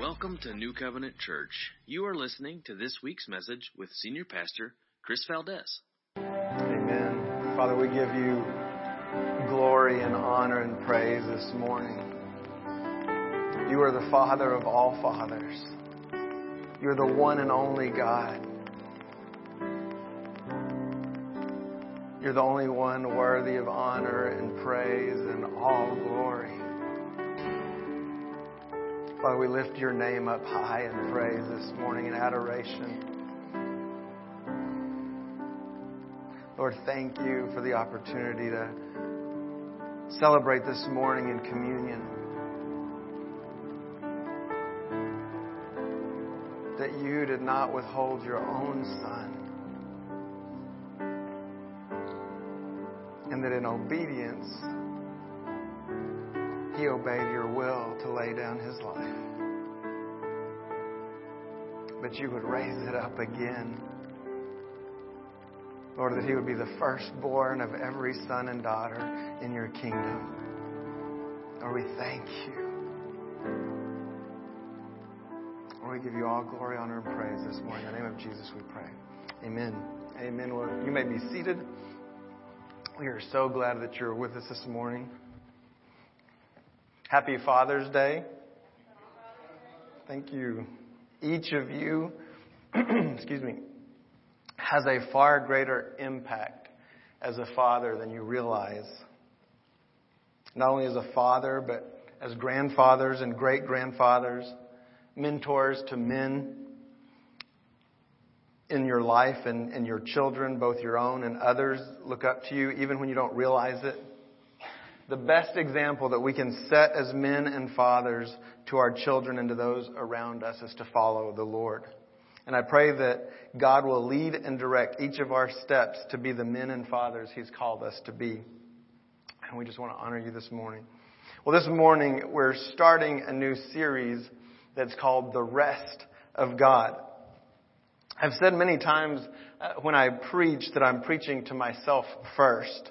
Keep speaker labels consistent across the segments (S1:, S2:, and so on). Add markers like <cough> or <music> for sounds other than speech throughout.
S1: Welcome to New Covenant Church. You are listening to this week's message with Senior Pastor Chris Valdez.
S2: Amen. Father, we give you glory and honor and praise this morning. You are the Father of all fathers. You're the one and only God. You're the only one worthy of honor and praise and all glory. Father, we lift your name up high in praise this morning in adoration. Lord, thank you for the opportunity to celebrate this morning in communion. That you did not withhold your own Son. And that in obedience, he obeyed your will to lay down his life. But you would raise it up again. Lord, that he would be the firstborn of every son and daughter in your kingdom. Lord, we thank you. Lord, we give you all glory, honor, and praise this morning. In the name of Jesus we pray. Amen. Amen. Well, you may be seated. We are so glad that you're with us this morning. Happy Father's Day. Thank you. Each of you, <clears throat> excuse me, has a far greater impact as a father than you realize. Not only as a father, but as grandfathers and great grandfathers, mentors to men in your life and, and your children, both your own and others, look up to you even when you don't realize it the best example that we can set as men and fathers to our children and to those around us is to follow the Lord. And I pray that God will lead and direct each of our steps to be the men and fathers He's called us to be. And we just want to honor you this morning. Well, this morning we're starting a new series that's called The Rest of God. I've said many times uh, when I preach that I'm preaching to myself first.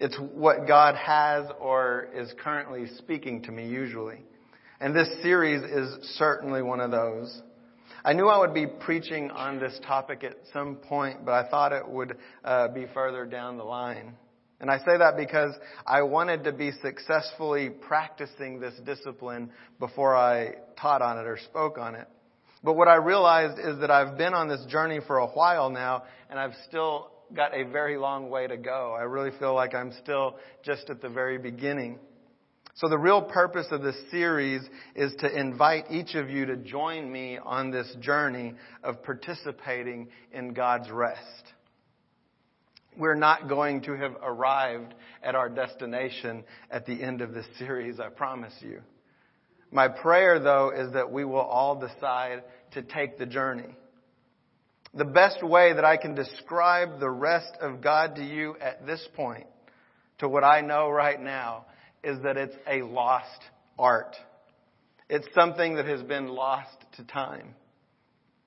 S2: It's what God has or is currently speaking to me usually. And this series is certainly one of those. I knew I would be preaching on this topic at some point, but I thought it would uh, be further down the line. And I say that because I wanted to be successfully practicing this discipline before I taught on it or spoke on it. But what I realized is that I've been on this journey for a while now, and I've still got a very long way to go. I really feel like I'm still just at the very beginning. So the real purpose of this series is to invite each of you to join me on this journey of participating in God's rest. We're not going to have arrived at our destination at the end of this series, I promise you. My prayer, though, is that we will all decide to take the journey. The best way that I can describe the rest of God to you at this point, to what I know right now, is that it's a lost art. It's something that has been lost to time.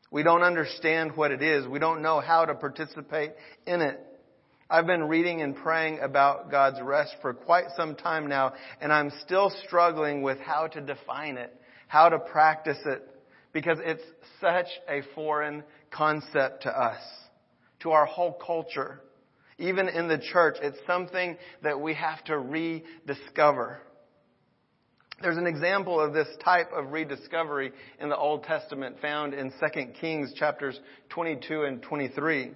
S2: We don't understand what it is. We don't know how to participate in it. I've been reading and praying about God's rest for quite some time now, and I'm still struggling with how to define it, how to practice it, because it's such a foreign concept to us, to our whole culture. Even in the church, it's something that we have to rediscover. There's an example of this type of rediscovery in the Old Testament found in 2 Kings chapters 22 and 23.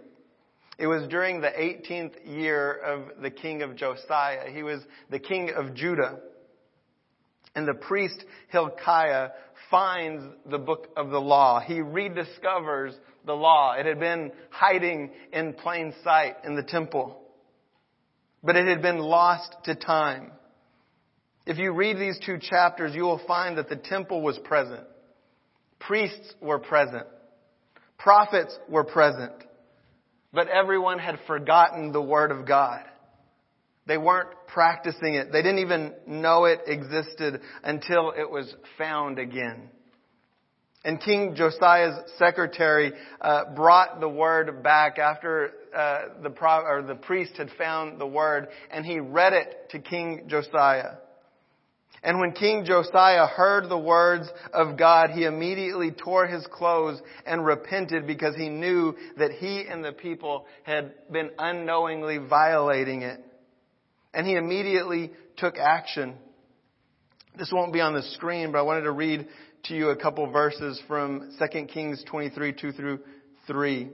S2: It was during the 18th year of the king of Josiah. He was the king of Judah. And the priest Hilkiah finds the book of the law. He rediscovers the law. It had been hiding in plain sight in the temple. But it had been lost to time. If you read these two chapters, you will find that the temple was present. Priests were present. Prophets were present. But everyone had forgotten the Word of God. They weren't practicing it. They didn't even know it existed until it was found again. And King Josiah's secretary uh, brought the word back after uh, the pro- or the priest had found the word, and he read it to King Josiah. And when King Josiah heard the words of God, he immediately tore his clothes and repented because he knew that he and the people had been unknowingly violating it. And he immediately took action. This won't be on the screen, but I wanted to read to you a couple verses from 2 Kings 23, 2 through 3.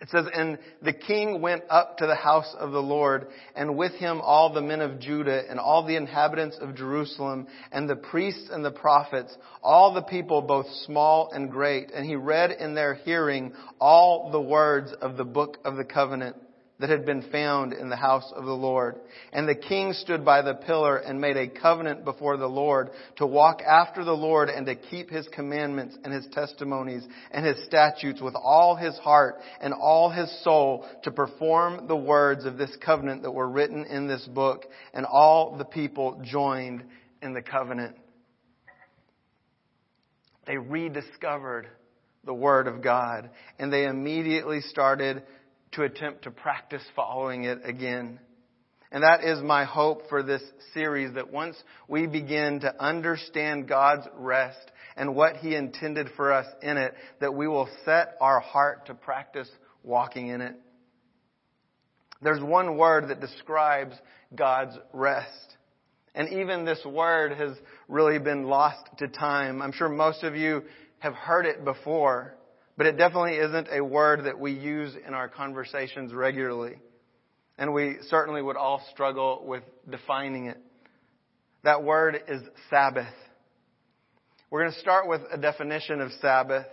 S2: It says, And the king went up to the house of the Lord, and with him all the men of Judah, and all the inhabitants of Jerusalem, and the priests and the prophets, all the people, both small and great. And he read in their hearing all the words of the book of the covenant that had been found in the house of the Lord. And the king stood by the pillar and made a covenant before the Lord to walk after the Lord and to keep his commandments and his testimonies and his statutes with all his heart and all his soul to perform the words of this covenant that were written in this book. And all the people joined in the covenant. They rediscovered the Word of God and they immediately started to attempt to practice following it again. And that is my hope for this series that once we begin to understand God's rest and what He intended for us in it, that we will set our heart to practice walking in it. There's one word that describes God's rest. And even this word has really been lost to time. I'm sure most of you have heard it before. But it definitely isn't a word that we use in our conversations regularly. And we certainly would all struggle with defining it. That word is Sabbath. We're going to start with a definition of Sabbath.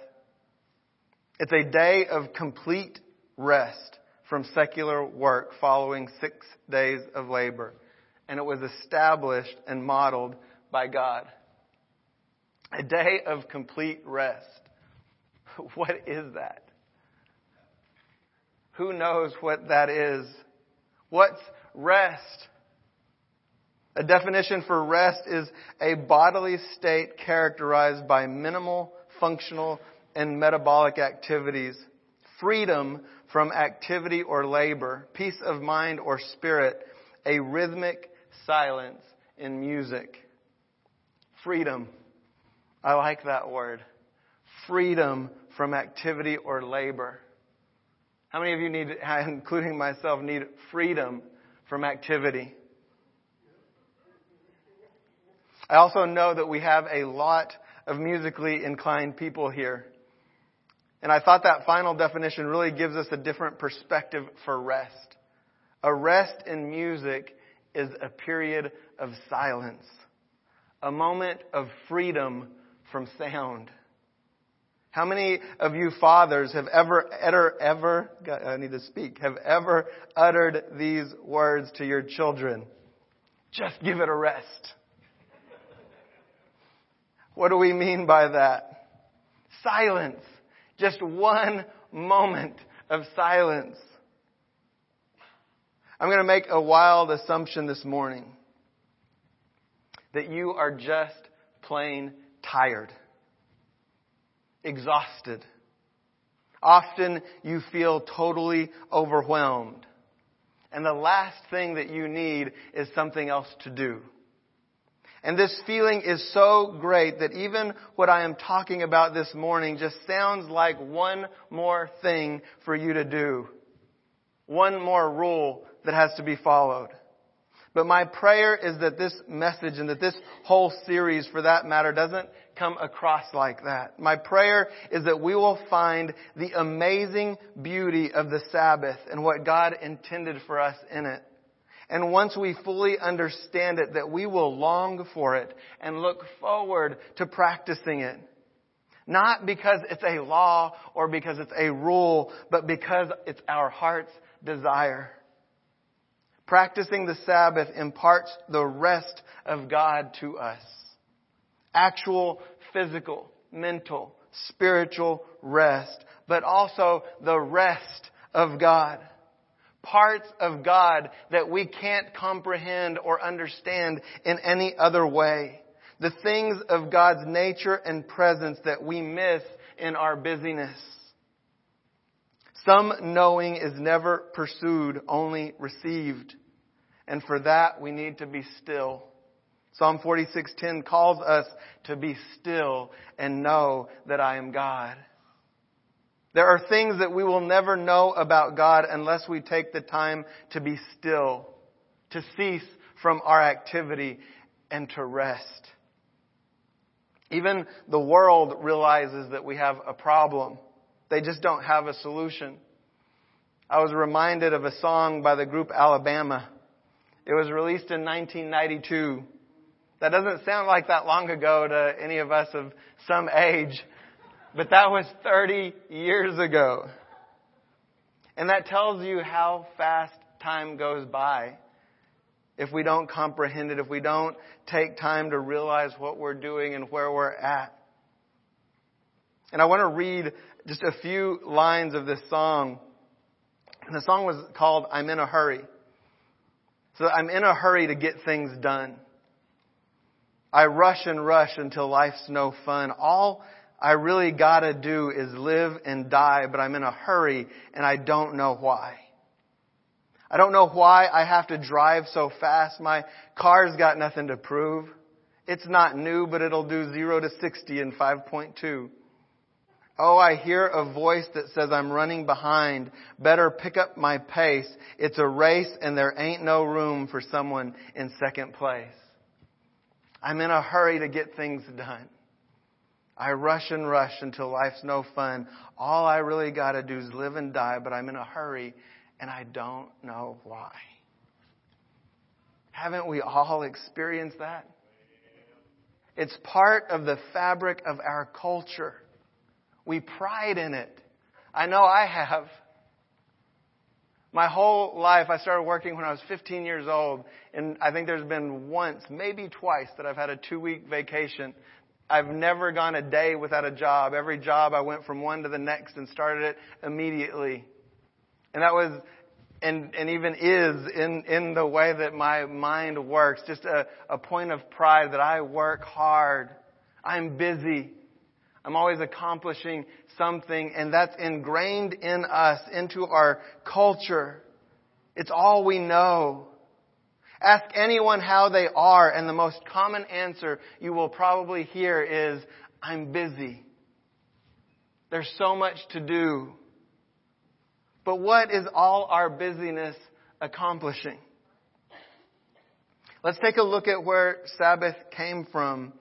S2: It's a day of complete rest from secular work following six days of labor. And it was established and modeled by God. A day of complete rest. <laughs> What is that? Who knows what that is? What's rest? A definition for rest is a bodily state characterized by minimal functional and metabolic activities, freedom from activity or labor, peace of mind or spirit, a rhythmic silence in music. Freedom. I like that word. Freedom from activity or labor. How many of you need, <laughs> including myself, need freedom from activity? I also know that we have a lot of musically inclined people here. And I thought that final definition really gives us a different perspective for rest. A rest in music is a period of silence, a moment of freedom from sound. How many of you fathers have ever, ever, ever, I need to speak, have ever uttered these words to your children? Just give it a rest. What do we mean by that? Silence. Just one moment of silence. I'm going to make a wild assumption this morning that you are just plain tired exhausted. Often you feel totally overwhelmed. And the last thing that you need is something else to do. And this feeling is so great that even what I am talking about this morning just sounds like one more thing for you to do. One more rule that has to be followed. But my prayer is that this message and that this whole series for that matter doesn't come across like that. My prayer is that we will find the amazing beauty of the Sabbath and what God intended for us in it. And once we fully understand it, that we will long for it and look forward to practicing it. Not because it's a law or because it's a rule, but because it's our heart's desire. Practicing the Sabbath imparts the rest of God to us. Actual physical, mental, spiritual rest, but also the rest of God. Parts of God that we can't comprehend or understand in any other way. The things of God's nature and presence that we miss in our busyness. Some knowing is never pursued, only received. And for that, we need to be still Psalm 46:10 calls us to be still and know that I am God. There are things that we will never know about God unless we take the time to be still, to cease from our activity and to rest. Even the world realizes that we have a problem. They just don't have a solution. I was reminded of a song by the group Alabama. It was released in 1992. That doesn't sound like that long ago to any of us of some age, but that was 30 years ago. And that tells you how fast time goes by if we don't comprehend it, if we don't take time to realize what we're doing and where we're at. And I want to read just a few lines of this song. The song was called I'm in a Hurry. So I'm in a hurry to get things done. I rush and rush until life's no fun. All I really gotta do is live and die, but I'm in a hurry and I don't know why. I don't know why I have to drive so fast. My car's got nothing to prove. It's not new, but it'll do 0 to 60 in 5.2. Oh, I hear a voice that says I'm running behind. Better pick up my pace. It's a race and there ain't no room for someone in second place. I'm in a hurry to get things done. I rush and rush until life's no fun. All I really gotta do is live and die, but I'm in a hurry and I don't know why. Haven't we all experienced that? It's part of the fabric of our culture. We pride in it. I know I have. My whole life, I started working when I was 15 years old, and I think there's been once, maybe twice, that I've had a two week vacation. I've never gone a day without a job. Every job I went from one to the next and started it immediately. And that was, and, and even is in, in the way that my mind works, just a, a point of pride that I work hard. I'm busy. I'm always accomplishing something, and that's ingrained in us, into our culture. It's all we know. Ask anyone how they are, and the most common answer you will probably hear is, I'm busy. There's so much to do. But what is all our busyness accomplishing? Let's take a look at where Sabbath came from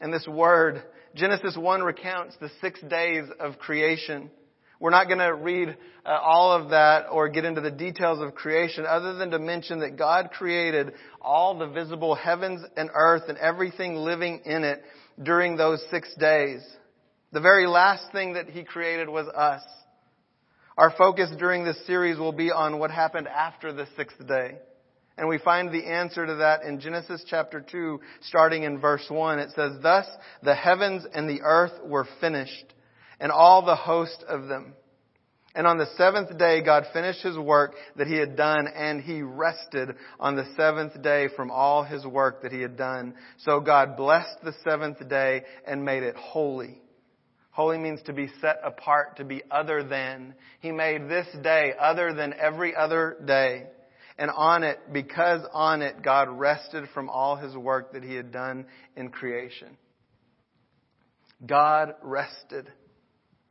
S2: and this word. Genesis 1 recounts the six days of creation. We're not going to read uh, all of that or get into the details of creation other than to mention that God created all the visible heavens and earth and everything living in it during those six days. The very last thing that He created was us. Our focus during this series will be on what happened after the sixth day. And we find the answer to that in Genesis chapter 2, starting in verse 1. It says, Thus the heavens and the earth were finished, and all the host of them. And on the seventh day, God finished his work that he had done, and he rested on the seventh day from all his work that he had done. So God blessed the seventh day and made it holy Holy means to be set apart, to be other than. He made this day other than every other day. And on it, because on it, God rested from all his work that he had done in creation. God rested.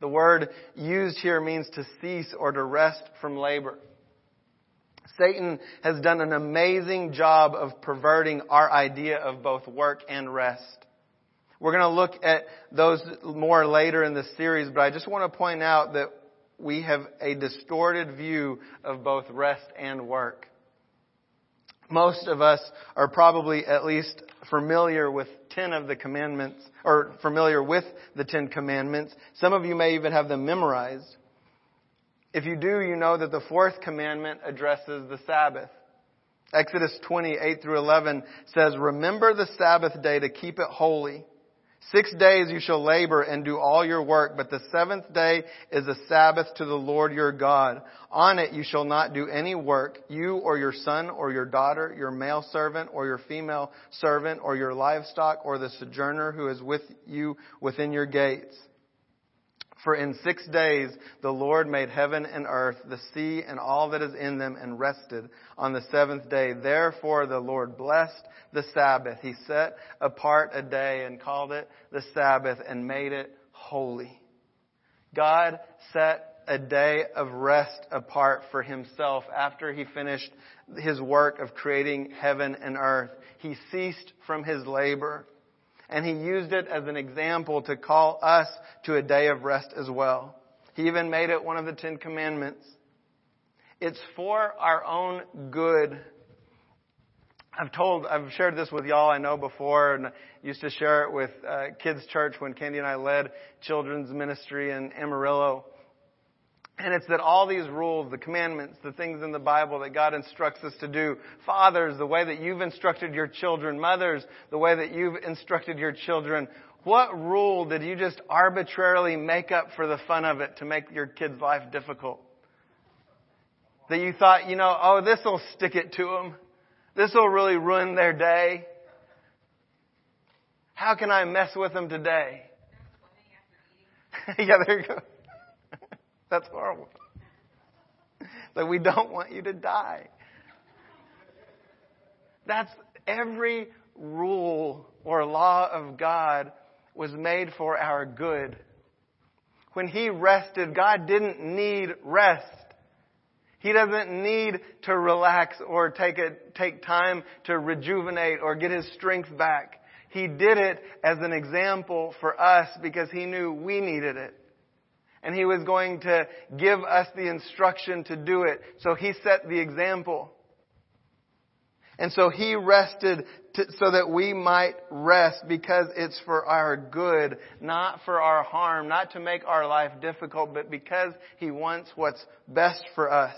S2: The word used here means to cease or to rest from labor. Satan has done an amazing job of perverting our idea of both work and rest. We're going to look at those more later in the series, but I just want to point out that we have a distorted view of both rest and work. Most of us are probably at least familiar with 10 of the commandments, or familiar with the 10 commandments. Some of you may even have them memorized. If you do, you know that the fourth commandment addresses the Sabbath. Exodus 28 through 11 says, Remember the Sabbath day to keep it holy. Six days you shall labor and do all your work, but the seventh day is a Sabbath to the Lord your God. On it you shall not do any work, you or your son or your daughter, your male servant or your female servant or your livestock or the sojourner who is with you within your gates. For in six days the Lord made heaven and earth, the sea and all that is in them, and rested on the seventh day. Therefore the Lord blessed the Sabbath. He set apart a day and called it the Sabbath and made it holy. God set a day of rest apart for himself after he finished his work of creating heaven and earth. He ceased from his labor and he used it as an example to call us to a day of rest as well. He even made it one of the Ten Commandments. It's for our own good. I've told, I've shared this with y'all, I know before, and used to share it with uh, kids' church when Candy and I led children's ministry in Amarillo. And it's that all these rules, the commandments, the things in the Bible that God instructs us to do, fathers, the way that you've instructed your children, mothers, the way that you've instructed your children, what rule did you just arbitrarily make up for the fun of it to make your kid's life difficult? That you thought, you know, oh, this will stick it to them. This will really ruin their day. How can I mess with them today? <laughs> yeah, there you go. That's horrible. Like, we don't want you to die. That's every rule or law of God was made for our good. When He rested, God didn't need rest. He doesn't need to relax or take a, take time to rejuvenate or get His strength back. He did it as an example for us because He knew we needed it and he was going to give us the instruction to do it. So he set the example. And so he rested to, so that we might rest because it's for our good, not for our harm, not to make our life difficult, but because he wants what's best for us.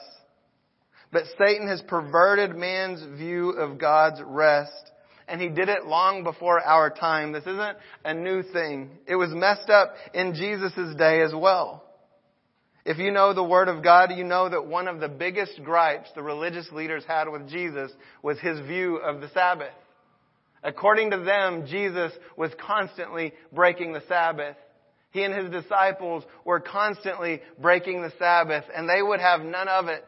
S2: But Satan has perverted man's view of God's rest and he did it long before our time. This isn't a new thing. It was messed up in Jesus' day as well. If you know the Word of God, you know that one of the biggest gripes the religious leaders had with Jesus was his view of the Sabbath. According to them, Jesus was constantly breaking the Sabbath. He and his disciples were constantly breaking the Sabbath, and they would have none of it.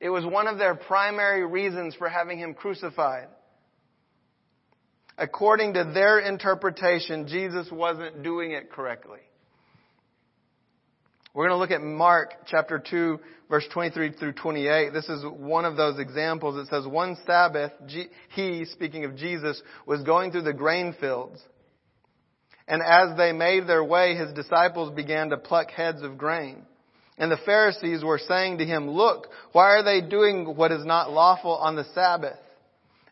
S2: It was one of their primary reasons for having him crucified according to their interpretation, Jesus wasn't doing it correctly. We're going to look at Mark chapter 2 verse 23 through 28. This is one of those examples. It says, one Sabbath, he, speaking of Jesus, was going through the grain fields. And as they made their way, his disciples began to pluck heads of grain. And the Pharisees were saying to him, look, why are they doing what is not lawful on the Sabbath?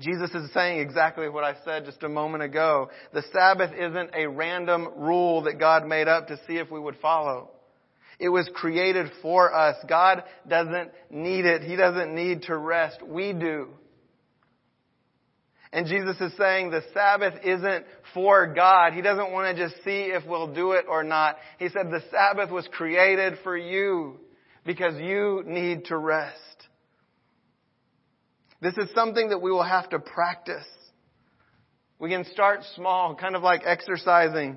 S2: Jesus is saying exactly what I said just a moment ago. The Sabbath isn't a random rule that God made up to see if we would follow. It was created for us. God doesn't need it. He doesn't need to rest. We do. And Jesus is saying the Sabbath isn't for God. He doesn't want to just see if we'll do it or not. He said the Sabbath was created for you because you need to rest. This is something that we will have to practice. We can start small, kind of like exercising.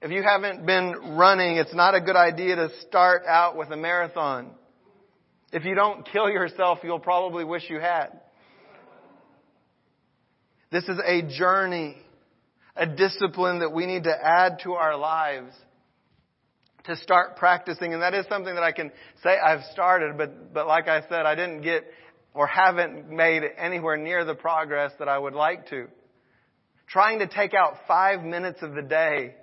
S2: If you haven't been running, it's not a good idea to start out with a marathon. If you don't kill yourself, you'll probably wish you had. This is a journey, a discipline that we need to add to our lives to start practicing. And that is something that I can say I've started, but, but like I said, I didn't get or haven't made anywhere near the progress that I would like to. Trying to take out five minutes of the day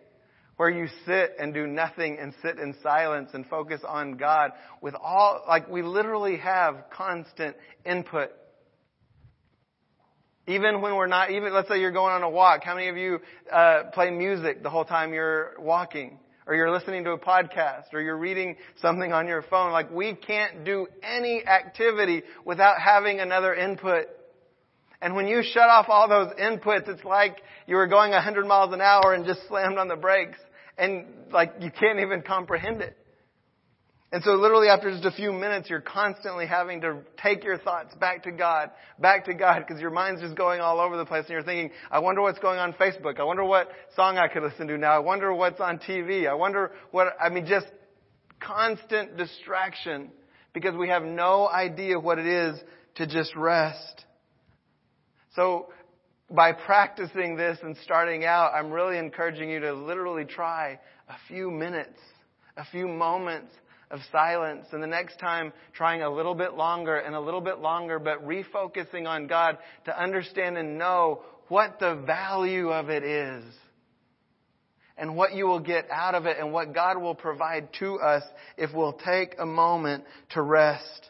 S2: where you sit and do nothing and sit in silence and focus on God with all, like we literally have constant input. Even when we're not, even let's say you're going on a walk, how many of you uh, play music the whole time you're walking? Or you're listening to a podcast, or you're reading something on your phone. Like we can't do any activity without having another input. And when you shut off all those inputs, it's like you were going 100 miles an hour and just slammed on the brakes and like you can't even comprehend it. And so literally after just a few minutes, you're constantly having to take your thoughts back to God, back to God, because your mind's just going all over the place and you're thinking, I wonder what's going on Facebook. I wonder what song I could listen to now. I wonder what's on TV. I wonder what, I mean, just constant distraction because we have no idea what it is to just rest. So by practicing this and starting out, I'm really encouraging you to literally try a few minutes, a few moments of silence. And the next time, trying a little bit longer and a little bit longer, but refocusing on God to understand and know what the value of it is. And what you will get out of it and what God will provide to us if we'll take a moment to rest.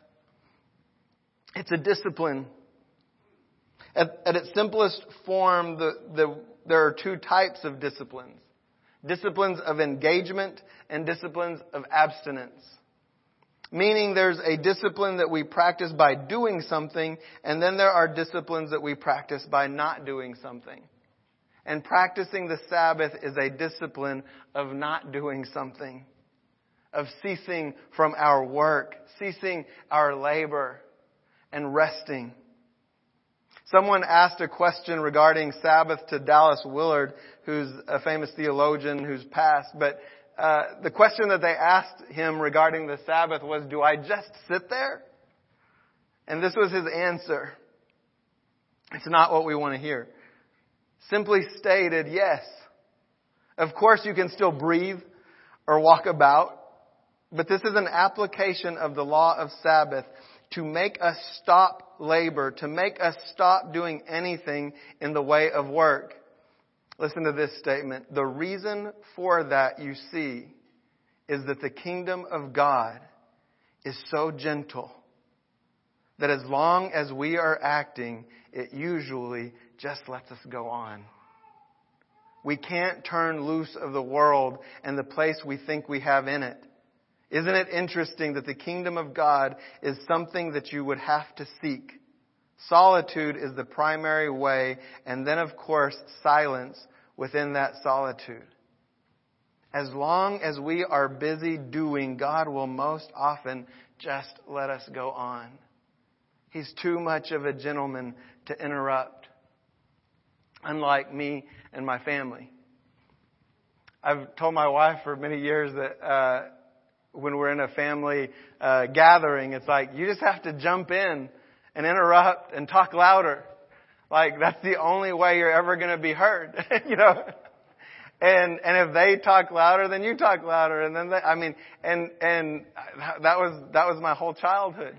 S2: It's a discipline. At, at its simplest form, the, the, there are two types of disciplines disciplines of engagement and disciplines of abstinence. Meaning there's a discipline that we practice by doing something, and then there are disciplines that we practice by not doing something. And practicing the Sabbath is a discipline of not doing something, of ceasing from our work, ceasing our labor, and resting. Someone asked a question regarding Sabbath to Dallas Willard, who's a famous theologian who's passed, but uh, the question that they asked him regarding the Sabbath was, do I just sit there? And this was his answer. It's not what we want to hear. Simply stated, yes. Of course you can still breathe or walk about, but this is an application of the law of Sabbath to make us stop labor, to make us stop doing anything in the way of work. Listen to this statement. The reason for that, you see, is that the kingdom of God is so gentle that as long as we are acting, it usually just lets us go on. We can't turn loose of the world and the place we think we have in it. Isn't it interesting that the kingdom of God is something that you would have to seek? Solitude is the primary way, and then of course silence within that solitude. As long as we are busy doing, God will most often just let us go on. He's too much of a gentleman to interrupt, unlike me and my family. I've told my wife for many years that uh, when we're in a family uh, gathering, it's like you just have to jump in and interrupt and talk louder. Like that's the only way you're ever going to be heard, <laughs> you know. And and if they talk louder, then you talk louder, and then they, I mean, and and that was that was my whole childhood.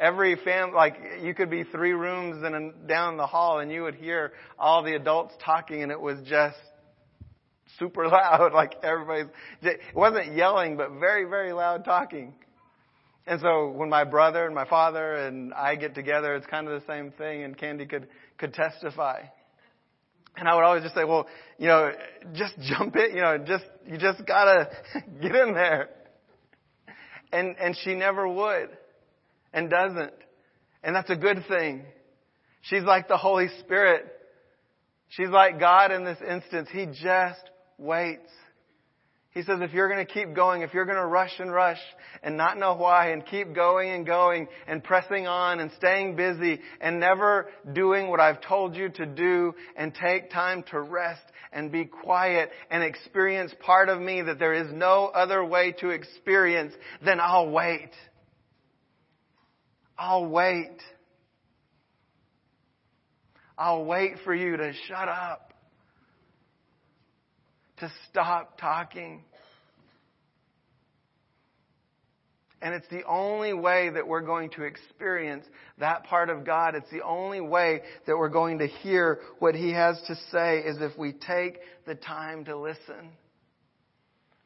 S2: Every family, like you could be three rooms and down the hall, and you would hear all the adults talking, and it was just super loud, <laughs> like everybody's. It wasn't yelling, but very very loud talking. And so when my brother and my father and I get together, it's kind of the same thing, and Candy could could testify. And I would always just say, well, you know, just <laughs> jump it, you know, just, you just gotta <laughs> get in there. And, and she never would and doesn't. And that's a good thing. She's like the Holy Spirit. She's like God in this instance. He just waits. He says if you're going to keep going, if you're going to rush and rush and not know why and keep going and going and pressing on and staying busy and never doing what I've told you to do and take time to rest and be quiet and experience part of me that there is no other way to experience, then I'll wait. I'll wait. I'll wait for you to shut up to stop talking. And it's the only way that we're going to experience that part of God. It's the only way that we're going to hear what He has to say is if we take the time to listen.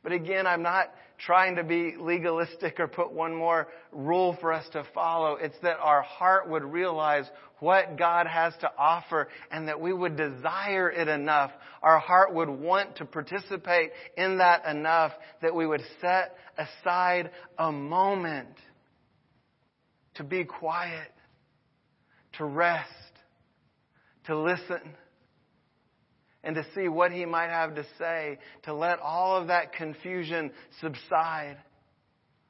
S2: But again, I'm not trying to be legalistic or put one more rule for us to follow. It's that our heart would realize what God has to offer and that we would desire it enough. Our heart would want to participate in that enough that we would set aside a moment to be quiet, to rest, to listen and to see what he might have to say, to let all of that confusion subside.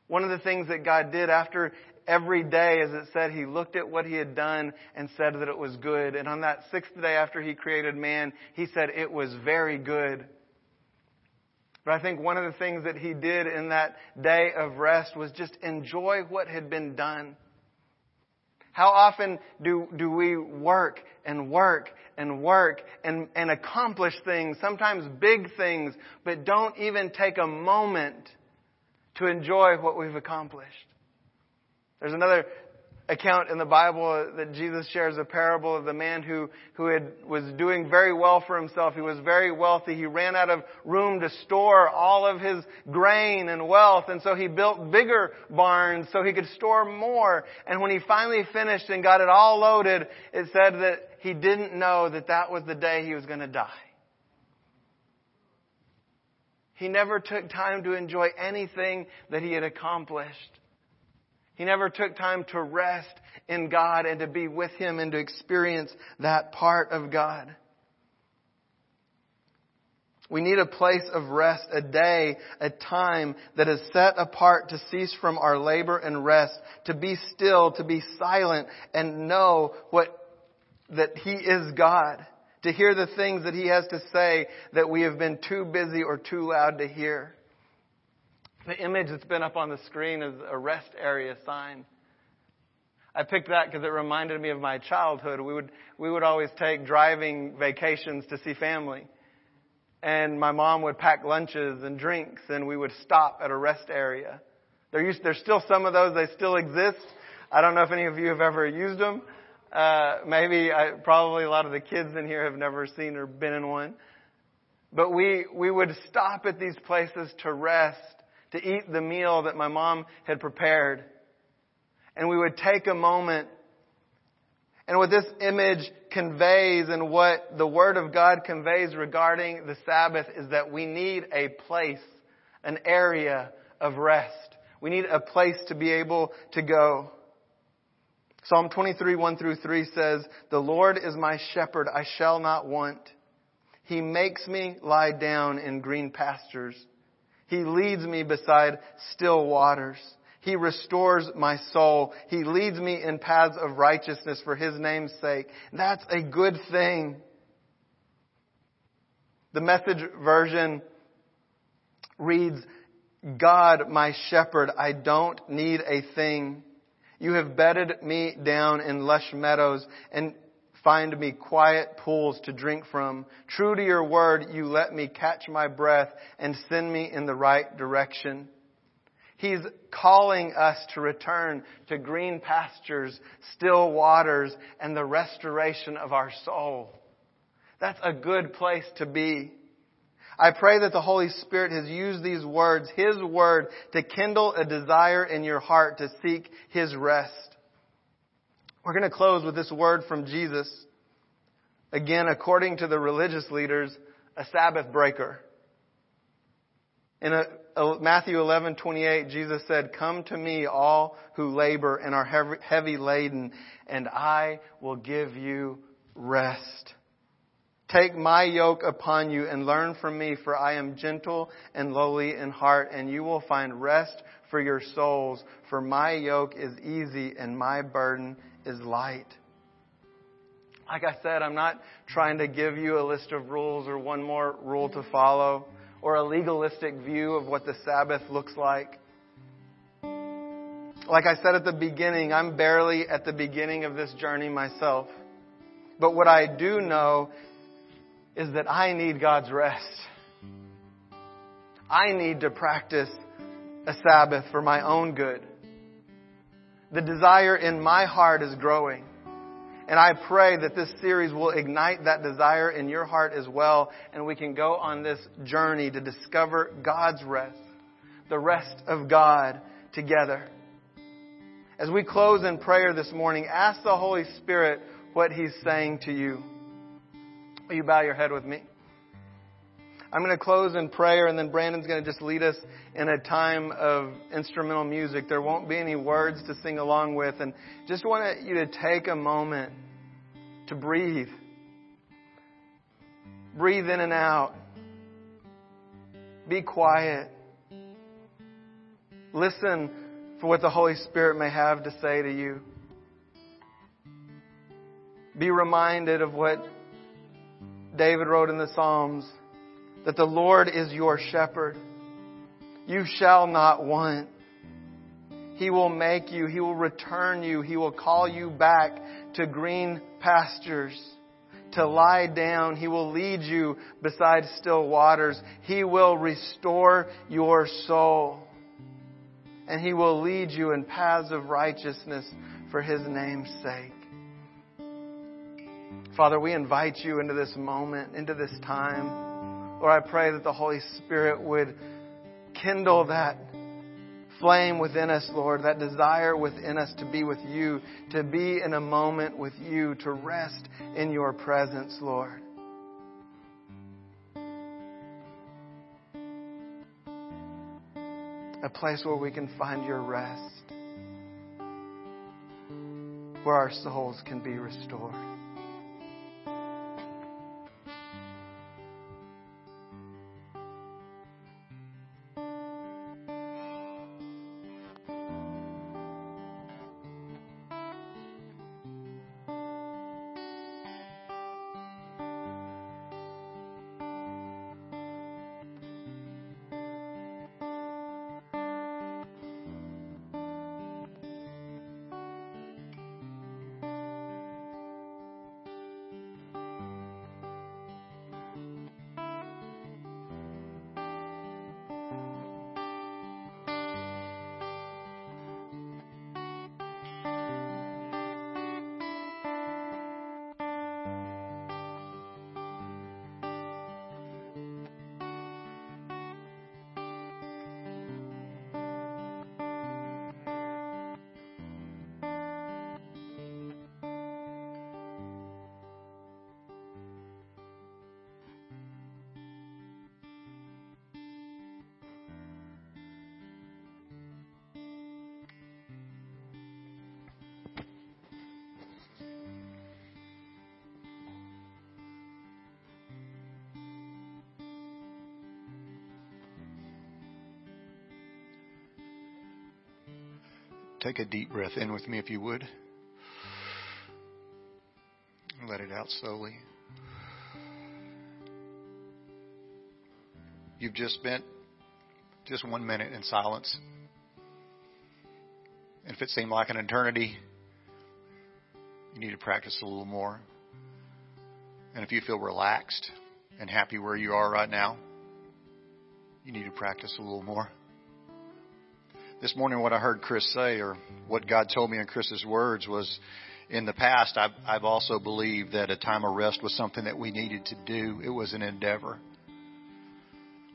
S2: One of the things that God did after every day, as it said, he looked at what he had done and said that it was good. And on that sixth day after he created man, he said it was very good. But I think one of the things that he did in that day of rest was just enjoy what had been done. How often do, do we work and work and work and, and accomplish things, sometimes big things, but don't even take a moment to enjoy what we've accomplished? There's another account in the Bible that Jesus shares a parable of the man who, who had, was doing very well for himself. He was very wealthy. He ran out of room to store all of his grain and wealth. And so he built bigger barns so he could store more. And when he finally finished and got it all loaded, it said that he didn't know that that was the day he was going to die. He never took time to enjoy anything that he had accomplished. He never took time to rest in God and to be with Him and to experience that part of God. We need a place of rest, a day, a time that is set apart to cease from our labor and rest, to be still, to be silent and know what, that He is God, to hear the things that He has to say that we have been too busy or too loud to hear. The image that's been up on the screen is a rest area sign. I picked that because it reminded me of my childhood. We would, we would always take driving vacations to see family. And my mom would pack lunches and drinks and we would stop at a rest area. There used, there's still some of those, they still exist. I don't know if any of you have ever used them. Uh, maybe, I, probably a lot of the kids in here have never seen or been in one. But we, we would stop at these places to rest to eat the meal that my mom had prepared. And we would take a moment and what this image conveys and what the Word of God conveys regarding the Sabbath is that we need a place, an area of rest. We need a place to be able to go. Psalm 23, 1 through 3 says, The Lord is my shepherd, I shall not want. He makes me lie down in green pastures. He leads me beside still waters. He restores my soul. He leads me in paths of righteousness for His name's sake. That's a good thing. The message version reads, God, my shepherd, I don't need a thing. You have bedded me down in lush meadows and Find me quiet pools to drink from. True to your word, you let me catch my breath and send me in the right direction. He's calling us to return to green pastures, still waters, and the restoration of our soul. That's a good place to be. I pray that the Holy Spirit has used these words, His Word, to kindle a desire in your heart to seek His rest. We're going to close with this word from Jesus. Again, according to the religious leaders, a Sabbath breaker. In a, a Matthew 11:28, Jesus said, "Come to me, all who labor and are heavy, heavy laden, and I will give you rest." Take my yoke upon you and learn from me, for I am gentle and lowly in heart, and you will find rest for your souls. For my yoke is easy and my burden is light. Like I said, I'm not trying to give you a list of rules or one more rule to follow or a legalistic view of what the Sabbath looks like. Like I said at the beginning, I'm barely at the beginning of this journey myself. But what I do know is that I need God's rest. I need to practice a Sabbath for my own good. The desire in my heart is growing. And I pray that this series will ignite that desire in your heart as well, and we can go on this journey to discover God's rest, the rest of God together. As we close in prayer this morning, ask the Holy Spirit what He's saying to you. Will you bow your head with me? I'm going to close in prayer, and then Brandon's going to just lead us in a time of instrumental music. There won't be any words to sing along with, and just want you to take a moment to breathe. Breathe in and out. Be quiet. Listen for what the Holy Spirit may have to say to you. Be reminded of what David wrote in the Psalms that the Lord is your shepherd. You shall not want. He will make you, He will return you, He will call you back to green pastures. To lie down, He will lead you beside still waters. He will restore your soul. And He will lead you in paths of righteousness for His name's sake. Father, we invite you into this moment, into this time. Lord, I pray that the Holy Spirit would kindle that flame within us, Lord, that desire within us to be with you, to be in a moment with you, to rest in your presence, Lord. A place where we can find your rest, where our souls can be restored.
S3: Take a deep breath in with me if you would. Let it out slowly. You've just spent just one minute in silence. And if it seemed like an eternity, you need to practice a little more. And if you feel relaxed and happy where you are right now, you need to practice a little more this morning what I heard Chris say, or what God told me in Chris's words, was in the past I've, I've also believed that a time of rest was something that we needed to do. It was an endeavor.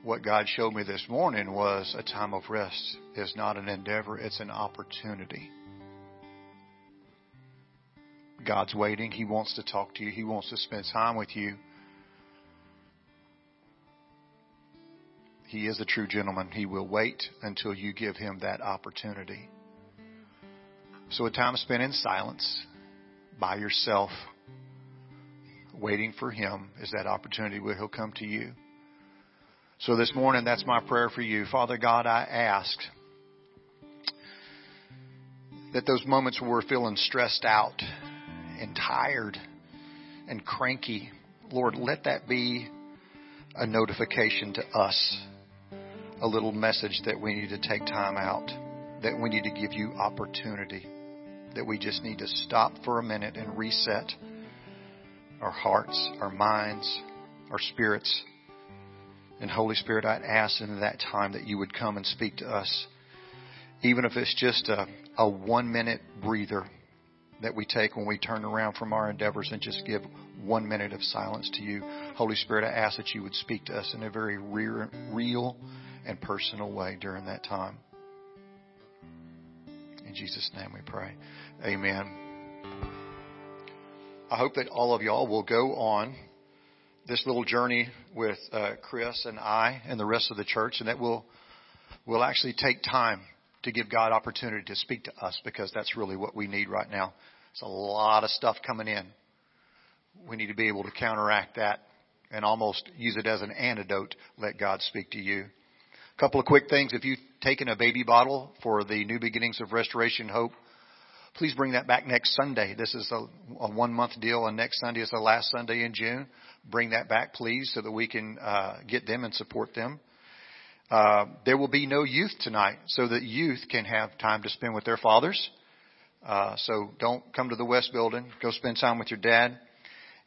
S3: What God showed me this morning was a time of rest is not an endeavor, it's an opportunity. God's waiting. He wants to talk to you. He wants to spend time with you. He is a true gentleman. He will wait until you give him that opportunity. So a time spent in silence by yourself, waiting for him is that opportunity where he'll come to you. So this morning, that's my prayer for you. Father God, I ask that those moments where we're feeling stressed out and tired and cranky, Lord, let that be a notification to us a little message that we need to take time out, that we need to give you opportunity, that we just need to stop for a minute and reset our hearts, our minds, our spirits. And Holy Spirit, I'd ask in that time that you would come and speak to us, even if it's just a, a one minute breather, that we take when we turn around from our endeavors and just give one minute of silence to you. Holy Spirit, I ask that you would speak to us in a very real and personal way during that time. In Jesus' name we pray. Amen. I hope that all of y'all will go on this little journey with uh, Chris and I and the rest of the church, and that we'll we'll actually take time to give God opportunity to speak to us because that's really what we need right now. It's a lot of stuff coming in. We need to be able to counteract that and almost use it as an antidote. Let God speak to you. Couple of quick things. If you've taken a baby bottle for the New Beginnings of Restoration Hope, please bring that back next Sunday. This is a, a one month deal, and next Sunday is the last Sunday in June. Bring that back, please, so that we can uh, get them and support them. Uh, there will be no youth tonight, so that youth can have time to spend with their fathers. Uh, so don't come to the West Building. Go spend time with your dad.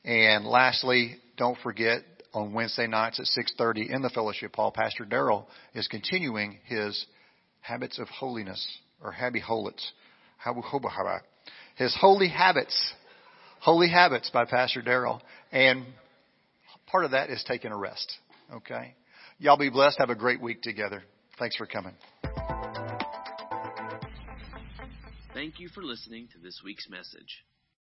S3: And lastly, don't forget on Wednesday nights at 6:30 in the fellowship hall, Pastor Darrell is continuing his habits of holiness or Happy Holits. His holy habits, holy habits by Pastor Darrell, and part of that is taking a rest. Okay. Y'all be blessed. Have a great week together. Thanks for coming.
S1: Thank you for listening to this week's message.